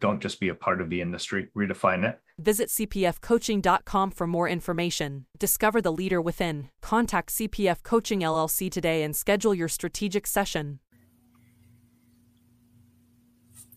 Don't just be a part of the industry, redefine it. Visit cpfcoaching.com for more information. Discover the leader within. Contact CPF Coaching LLC today and schedule your strategic session.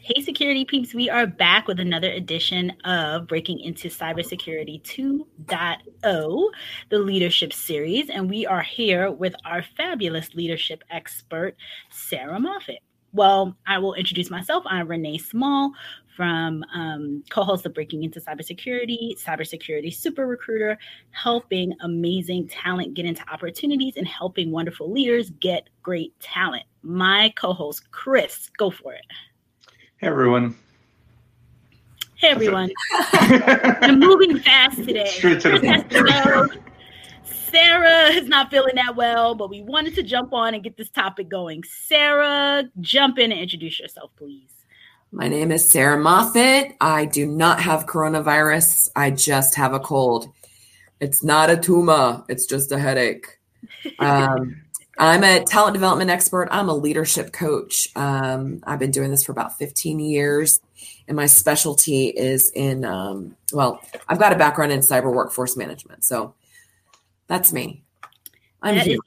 Hey, security peeps, we are back with another edition of Breaking into Cybersecurity 2.0, the leadership series. And we are here with our fabulous leadership expert, Sarah Moffat. Well, I will introduce myself. I'm Renee Small from um, co-host of Breaking Into Cybersecurity, Cybersecurity Super Recruiter, helping amazing talent get into opportunities and helping wonderful leaders get great talent. My co-host Chris, go for it. Hey everyone. Hey everyone. I'm moving fast today. Straight to the point. Sarah is not feeling that well, but we wanted to jump on and get this topic going. Sarah, jump in and introduce yourself, please. My name is Sarah Moffat. I do not have coronavirus. I just have a cold. It's not a tumor, it's just a headache. Um, I'm a talent development expert. I'm a leadership coach. Um, I've been doing this for about 15 years, and my specialty is in, um, well, I've got a background in cyber workforce management. So that's me. I'm That you.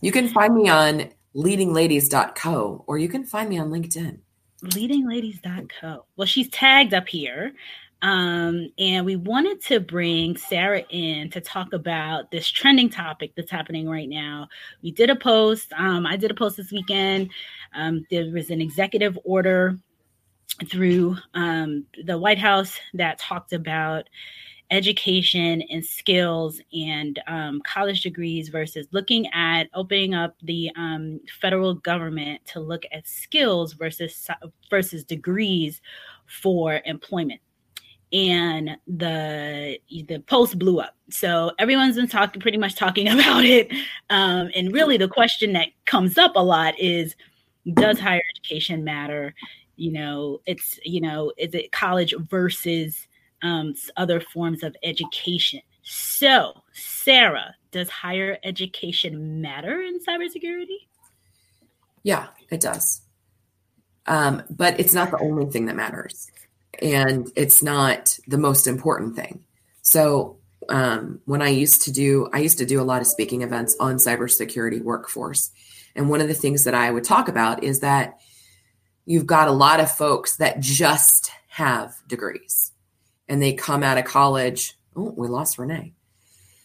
You can find me on leadingladies.co or you can find me on LinkedIn. leadingladies.co. Well, she's tagged up here. Um, and we wanted to bring Sarah in to talk about this trending topic that's happening right now. We did a post. Um, I did a post this weekend. Um, there was an executive order through um, the White House that talked about education and skills and um, college degrees versus looking at opening up the um, federal government to look at skills versus versus degrees for employment. And the the post blew up. So everyone's been talking pretty much talking about it. Um, and really the question that comes up a lot is does higher education matter? You know it's you know is it college versus um, other forms of education. So, Sarah, does higher education matter in cybersecurity? Yeah, it does. Um, but it's not the only thing that matters. And it's not the most important thing. So um, when I used to do, I used to do a lot of speaking events on cybersecurity workforce. And one of the things that I would talk about is that you've got a lot of folks that just have degrees and they come out of college. Oh, we lost Renee.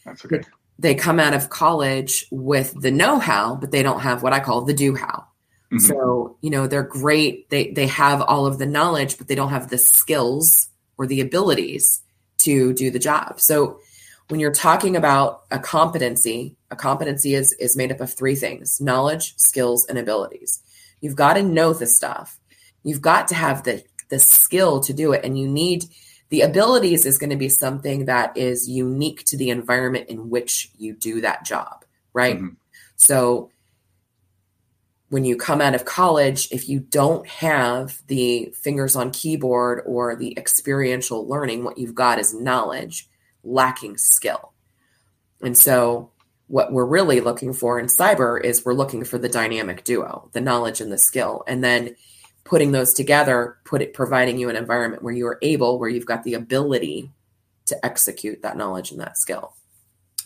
That's okay. They come out of college with the know-how, but they don't have what I call the do-how. Mhm. So, you know, they're great. They they have all of the knowledge, but they don't have the skills or the abilities to do the job. So, when you're talking about a competency, a competency is is made up of three things: knowledge, skills, and abilities. You've got to know the stuff. You've got to have the the skill to do it, and you need the abilities is going to be something that is unique to the environment in which you do that job, right? Mhm. So when you come out of college, if you don't have the fingers on keyboard or the experiential learning, what you've got is knowledge, lacking skill. And so what we're really looking for in cyber is we're looking for the dynamic duo, the knowledge and the skill. And then putting those together, put it providing you an environment where you are able, where you've got the ability to execute that knowledge and that skill.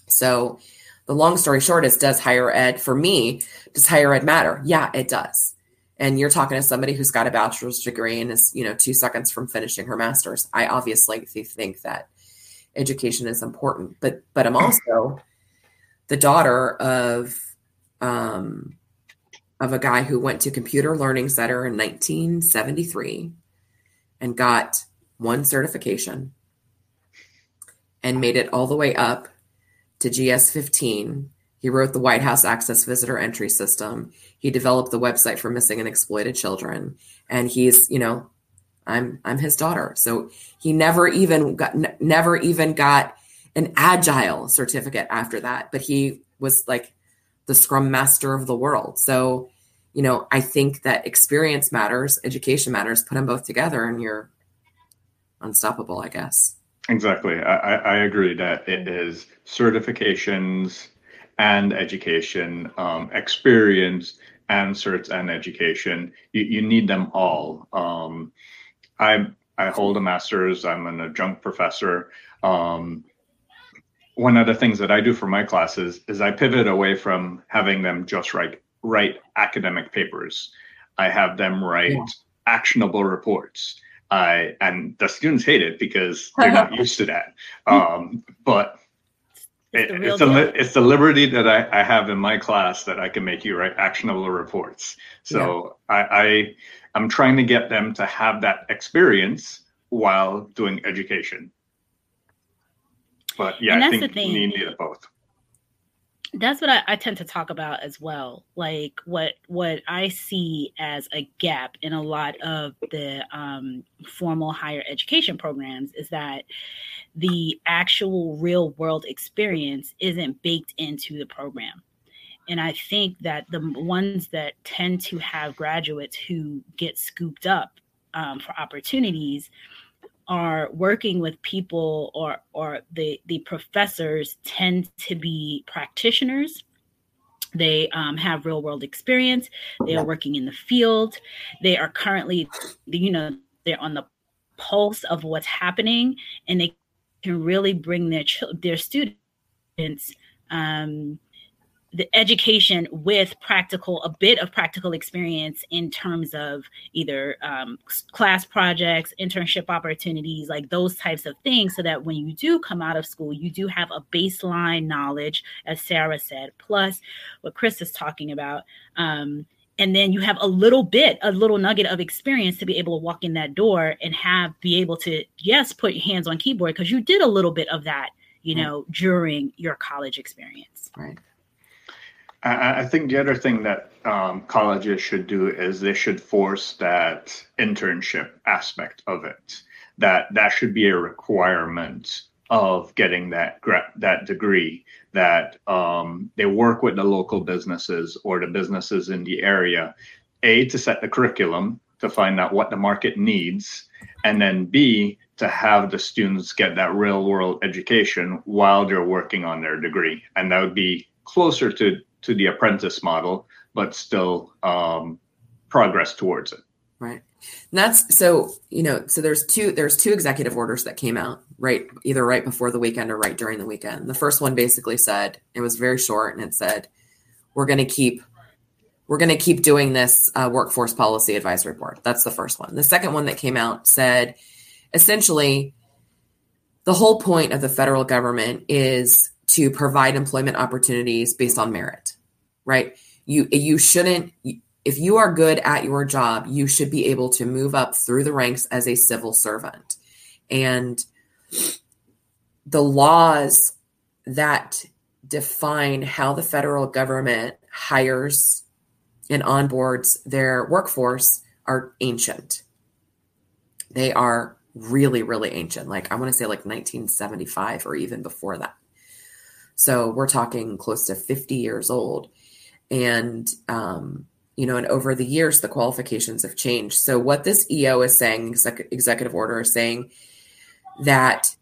So the long story short is does higher ed for me, does higher ed matter? Yeah, it does. And you're talking to somebody who's got a bachelor's degree and is, you know, two seconds from finishing her master's. I obviously think that education is important, but but I'm also the daughter of um, of a guy who went to Computer Learning Center in 1973 and got one certification and made it all the way up to GS 15 He wrote the White House Access Visitor Entry System. He developed the website for missing and exploited children. And he's, you know, I'm I'm his daughter. So he never even got n- never even got an agile certificate after that, but he was like the scrum master of the world. So, you know, I think that experience matters, education matters, put them both together and you're unstoppable, I guess. Exactly. I, I agree that it is certifications and education, um, experience and certs and education. You, you need them all. Um, I I hold a master's. I'm an adjunct professor. Um, one of the things that I do for my classes is I pivot away from having them just write write academic papers. I have them write yeah. actionable reports. I and the students hate it because they're not used to that. Um, but it's, it, it's, a, it's the liberty that I, I have in my class that I can make you write actionable reports. So yeah. I, I I'm trying to get them to have that experience while doing education. But yeah, I think you need both. That's what I, I, tend to talk about as well. Like what what i see as a gap in a lot of the um, formal higher education programs is that the actual real world experience isn't baked into the program. And i think that the ones that tend to have graduates who get scooped up um, for opportunities are working with people or or the the professors tend to be practitioners. They um, have real world experience. They are working in the field. They are currently you know they're on the pulse of what's happening and they can really bring their their students um, the education with practical a bit of practical experience in terms of either um, class projects internship opportunities like those types of things so that when you do come out of school you do have a baseline knowledge as sarah said plus what chris is talking about um, and then you have a little bit a little nugget of experience to be able to walk in that door and have be able to yes put your hands on keyboard because you did a little bit of that you know during your college experience. Right I, think the other thing that um, colleges should do is they should force that internship aspect of it. That that should be a requirement of getting that gra- that degree. That um, they work with the local businesses or the businesses in the area, a to set the curriculum to find out what the market needs, and then b to have the students get that real world education while they're working on their degree, and that would be closer to to the apprentice model, but still um, progress towards it. Right. And that's so, you know, so there's two there's two executive orders that came out, right, either right before the weekend or right during the weekend. The first one basically said, it was very short and it said, we're going to keep we're going to keep doing this uh, workforce policy advisory board. That's the first one. The second one that came out said essentially the whole point of the federal government is to provide employment opportunities based on merit, right? You you shouldn't if you are good at your job, you should be able to move up through the ranks as a civil servant. And the laws that define how the federal government hires and onboards their workforce are ancient. They are really, really ancient. Like I want to say like 1975 or even before that. So we're talking close to 50 years old. And, um, you know, and over the years, the qualifications have changed. So what this EO is saying, exec- executive order is saying that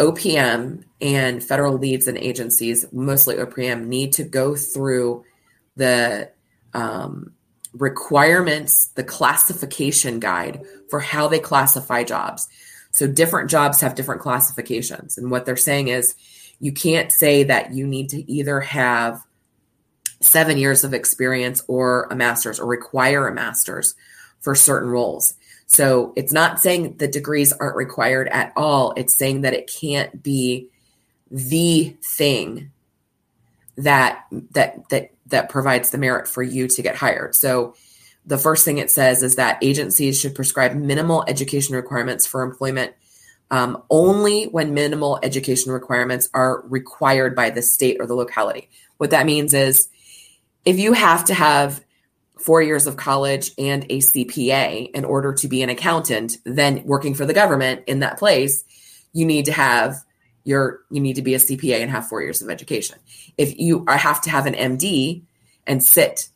OPM and federal leads and agencies, mostly OPM, need to go through the um, requirements, the classification guide for how they classify jobs. So different jobs have different classifications. And what they're saying is you can't say that you need to either have seven years of experience or a master's or require a master's for certain roles. So it's not saying the degrees aren't required at all. It's saying that it can't be the thing that that that that provides the merit for you to get hired. So the first thing it says is that agencies should prescribe minimal education requirements for employment um, only when minimal education requirements are required by the state or the locality. What that means is if you have to have four years of college and a CPA in order to be an accountant, then working for the government in that place, you need to have your you need to be a CPA and have four years of education. If you have to have an MD and sit,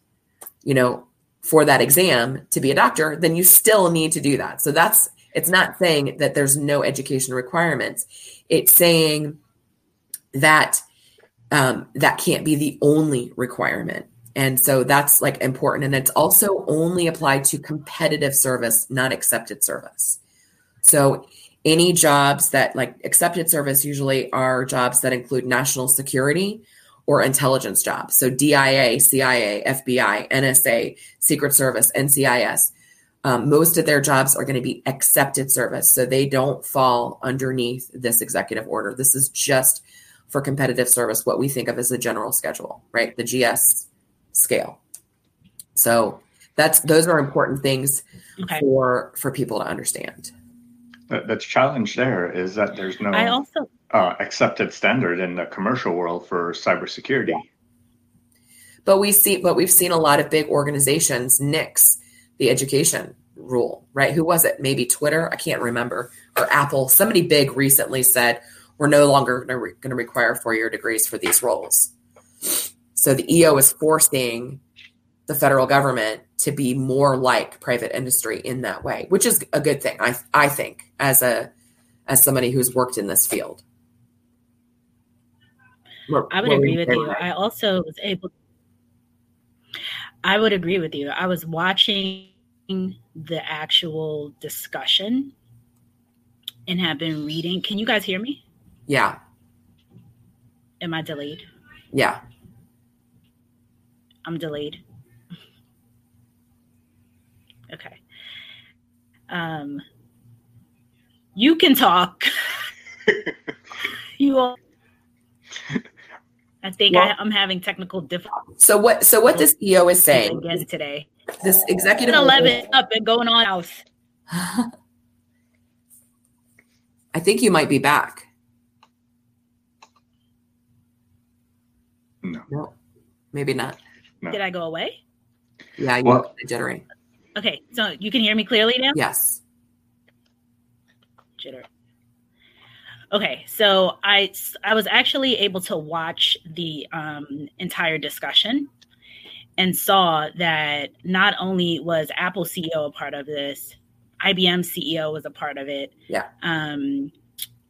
you know, for that exam to be a doctor, then you still need to do that. So that's it's not saying that there's no education requirements. It's saying that um, that can't be the only requirement. And so that's like important. And it's also only applied to competitive service, not accepted service. So any jobs that like accepted service usually are jobs that include national security or intelligence jobs. So DIA, CIA, FBI, NSA, Secret Service, NCIS. Um, most of their jobs are going to be accepted service. So they don't fall underneath this executive order. This is just for competitive service, what we think of as the general schedule, right? The GS scale. So that's those are important things okay. for for people to understand. The, the challenge there is that there's no I also uh, accepted standard in the commercial world for cybersecurity. But we see, but we've seen a lot of big organizations nix the education rule, right? Who was it? Maybe Twitter, I can't remember, or Apple. Somebody big recently said we're no longer going to require four year degrees for these roles. So the EO is forcing the federal government to be more like private industry in that way, which is a good thing. I I think as a as somebody who's worked in this field. I would agree with you. I also was able I would agree with you. I was watching the actual discussion and have been reading. Can you guys hear me? Yeah. Am I delayed? Yeah. I'm delayed. Okay. Um, you can talk. you all. I think well, I, am having technical difficulties. So what? So what this EO is saying again today? This executive eleven up and going on house. I think you might be back. No. No, maybe not. No. Did I go away? Yeah, you well, jittering. Okay, so you can hear me clearly now? Yes. Jitter. Okay, so I I was actually able to watch the um, entire discussion and saw that not only was Apple CEO a part of this, IBM CEO was a part of it. Yeah. Um,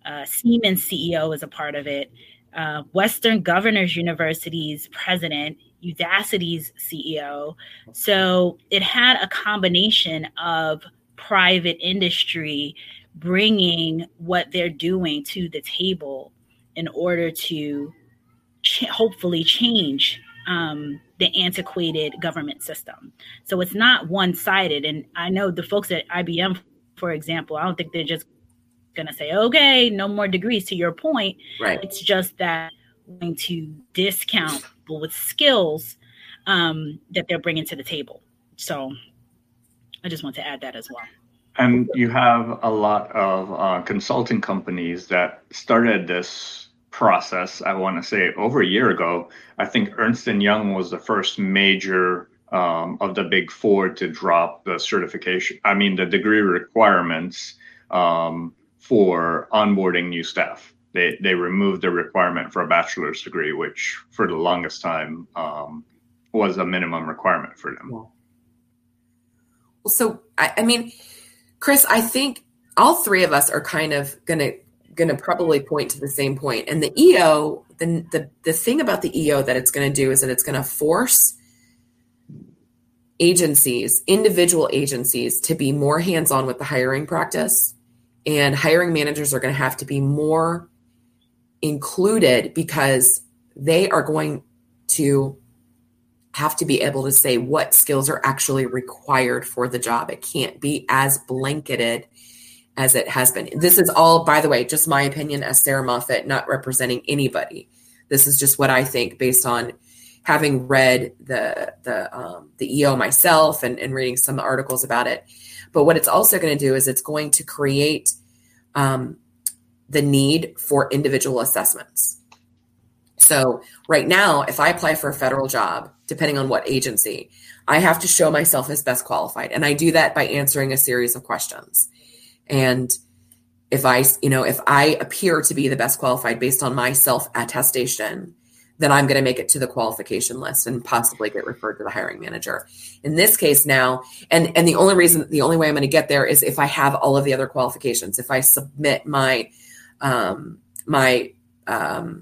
uh, Siemens CEO was a part of it. Uh, Western Governors University's president Udacity's CEO. So it had a combination of private industry bringing what they're doing to the table in order to ch- hopefully change um, the antiquated government system. So it's not one sided. And I know the folks at IBM, for example, I don't think they're just going to say, okay, no more degrees to your point. Right. It's just that going to discount people with skills um, that they're bringing to the table. So I just want to add that as well. And you have a lot of uh, consulting companies that started this process. I want to say over a year ago. I think Ernst and Young was the first major um, of the big four to drop the certification. I mean, the degree requirements um, for onboarding new staff they they removed the requirement for a bachelor's degree, which for the longest time um, was a minimum requirement for them. Well, so I, I mean, Chris, I think all three of us are kind of gonna gonna probably point to the same point. And the EO, the the the thing about the EO that it's gonna do is that it's gonna force agencies, individual agencies, to be more hands on with the hiring practice. And hiring managers are going to have to be more included because they are going to have to be able to say what skills are actually required for the job. It can't be as blanketed as it has been. This is all, by the way, just my opinion as Sarah Moffat, not representing anybody. This is just what I think based on having read the the um, the EO myself and, and reading some articles about it. But what it's also going to do is it's going to create um, the need for individual assessments. So, right now, if I apply for a federal job, depending on what agency, I have to show myself as best qualified. And I do that by answering a series of questions. And if I, you know, if I appear to be the best qualified based on my self attestation, then I'm going to make it to the qualification list and possibly get referred to the hiring manager. In this case now, and and the only reason the only way I'm going to get there is if I have all of the other qualifications. If I submit my um my um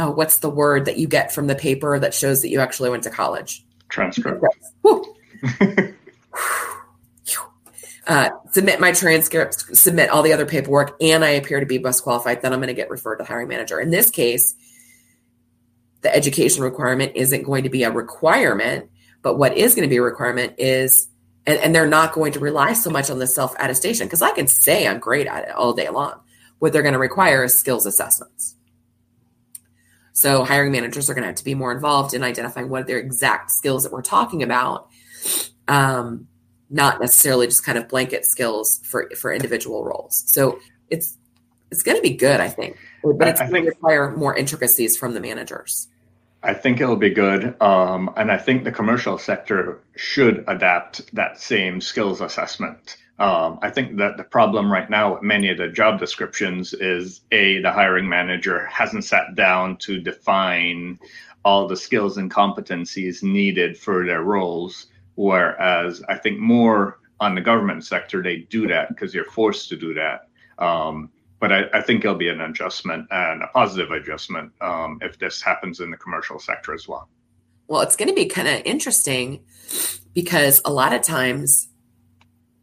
oh, what's the word that you get from the paper that shows that you actually went to college? Transcript. uh, submit my transcripts, submit all the other paperwork, and I appear to be best qualified, then I'm going to get referred to the hiring manager. In this case, the education requirement isn't going to be a requirement, but what is going to be a requirement is, and, and they're not going to rely so much on the self attestation because I can say I'm great at it all day long. What they're going to require is skills assessments. So hiring managers are going to have to be more involved in identifying what are their exact skills that we're talking about, um, not necessarily just kind of blanket skills for for individual roles. So it's it's going to be good, I think, but it's going to require more intricacies from the managers. I think it'll be good. Um, and I think the commercial sector should adapt that same skills assessment. Um, I think that the problem right now with many of the job descriptions is A, the hiring manager hasn't sat down to define all the skills and competencies needed for their roles. Whereas I think more on the government sector, they do that because you're forced to do that. Um, but I, I, think it'll be an adjustment and a positive adjustment um, if this happens in the commercial sector as well. Well, it's going to be kind of interesting because a lot of times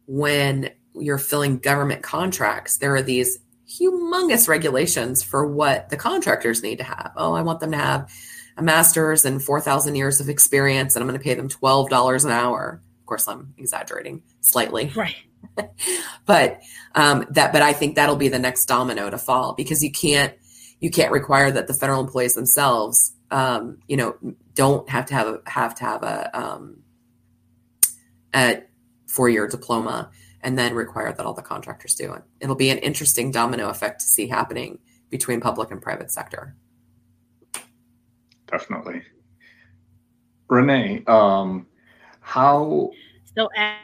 when you're filling government contracts, there are these humongous regulations for what the contractors need to have. Oh, I want them to have a master's and 4,000 years of experience, and I'm going to pay them $12 an hour. Of course, I'm exaggerating slightly. Right. but um, that but I think that'll be the next domino to fall because you can't you can't require that the federal employees themselves um, you know don't have to have a have to have a um, a four your diploma and then require that all the contractors do it. It'll be an interesting domino effect to see happening between public and private sector. Definitely. Renee, um, how so I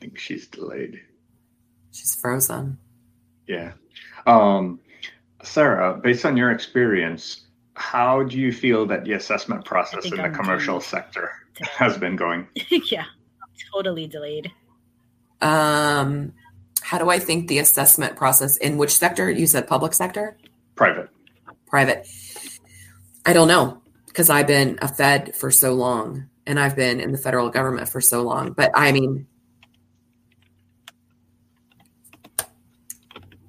think she's delayed. She's frozen. Yeah. Um, Sarah, based on your experience, how do you feel that the assessment process in the I'm commercial sector has been going? yeah, totally delayed. Um, how do I think the assessment process in which sector? You said public sector? Private. Private. I don't know because I've been a Fed for so long and I've been in the federal government for so long. But I mean,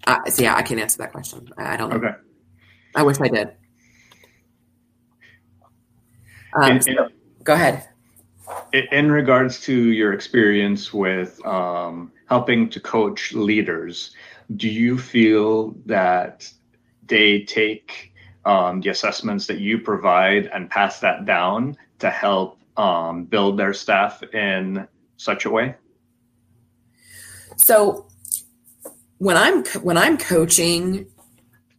uh, so yeah, I can't answer that question. I, don't know. Okay. I wish I did. Um, in, so, go ahead. In regards to your experience with um, helping to coach leaders, do you feel that they take um, the assessments that you provide and pass that down to help um, build their staff in such a way? So when I'm when I'm coaching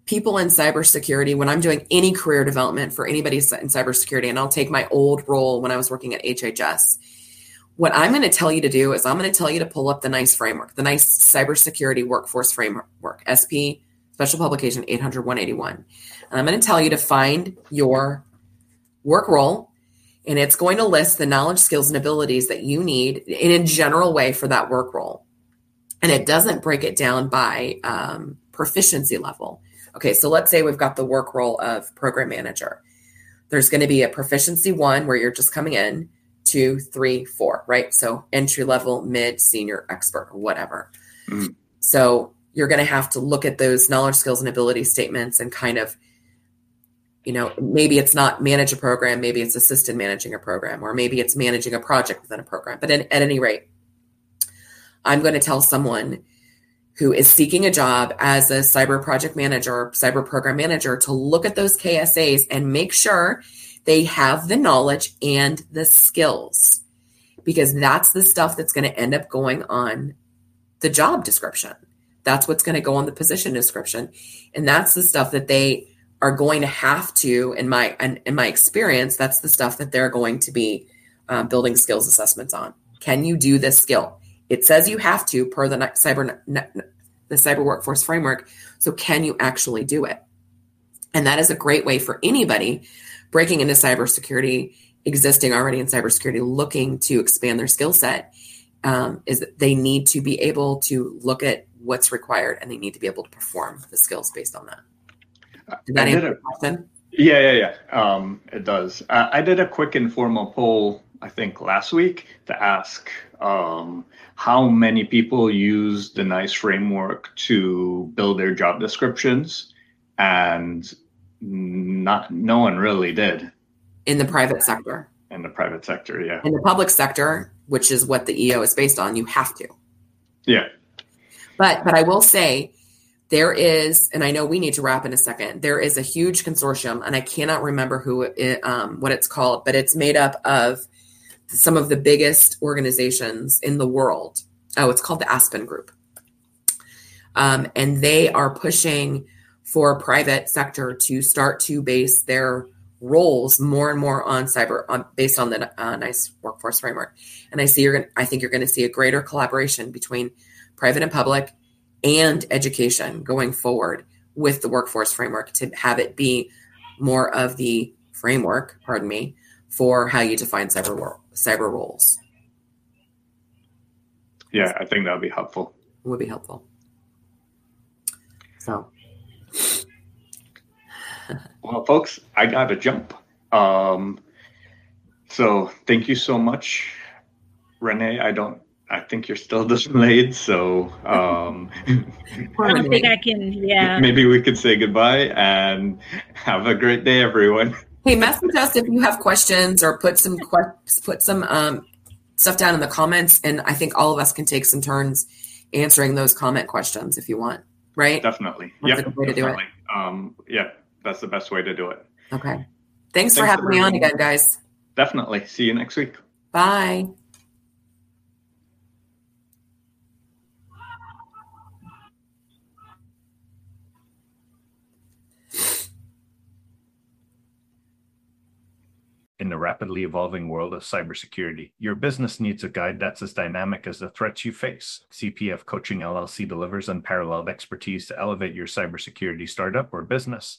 people in cybersecurity, when I'm doing any career development for anybody in cybersecurity, and I'll take my old role when I was working at HHS. What I'm going to tell you to do is I'm going to tell you to pull up the NICE framework, the NICE cybersecurity workforce framework, SP special publication 800 181. And I'm going to tell you to find your work role, and it's going to list the knowledge, skills, and abilities that you need in a general way for that work role. And it doesn't break it down by um, proficiency level. Okay, so let's say we've got the work role of program manager. There's going to be a proficiency one where you're just coming in, two, three, four, right? So entry level, mid, senior, expert, whatever. Mm-hmm. So you're going to have to look at those knowledge, skills, and ability statements and kind of you know, maybe it's not manage a program, maybe it's assistant managing a program, or maybe it's managing a project within a program. But in, at any rate, I'm going to tell someone who is seeking a job as a cyber project manager, cyber program manager, to look at those KSAs and make sure they have the knowledge and the skills. because that's the stuff that's going to end up going on the job description. That's what's going to go on the position description. And that's the stuff that they are going to have to, in my in my experience, that's the stuff that they're going to be uh, building skills assessments on. Can you do this skill? It says you have to per the cyber the cyber workforce framework. So can you actually do it? And that is a great way for anybody breaking into cybersecurity, existing already in cybersecurity, looking to expand their skill set. Um, is that they need to be able to look at what's required and they need to be able to perform the skills based on that. Did that answer a, question? Yeah, yeah, yeah. Um, it does. I did a quick informal poll, I think, last week to ask um, how many people use the NICE framework to build their job descriptions, and not no one really did in the private sector. In the private sector, yeah. In the public sector, which is what the EO is based on, you have to. Yeah. But but I will say there is, and I know we need to wrap in a second. There is a huge consortium, and I cannot remember who it, um, what it's called, but it's made up of some of the biggest organizations in the world. Oh, it's called the Aspen Group, um, and they are pushing for private sector to start to base their roles more and more on cyber on, based on the uh, NICE workforce framework. And i see you're going i think you're going to see a greater collaboration between private and public and education going forward with the workforce framework to have it be more of the framework pardon me for how you define cyber cyber roles yeah i think that would be helpful would be helpful so well, folks, I got to jump. Um, so thank you so much, Renee. I don't. I think you're still delayed, so um, I don't think I can. Yeah. Maybe we could say goodbye and have a great day, everyone. Hey, message us if you have questions or put some put some um, stuff down in the comments, and I think all of us can take some turns answering those comment questions if you want. Right? Definitely. Yeah. Definitely. Um, yeah that's the best way to do it. Okay. Thanks, Thanks for having me on again, guys. Definitely. See you next week. Bye. In the rapidly evolving world of cybersecurity, your business needs a guide that's as dynamic as the threats you face. CPF Coaching LLC delivers unparalleled expertise to elevate your cybersecurity startup or business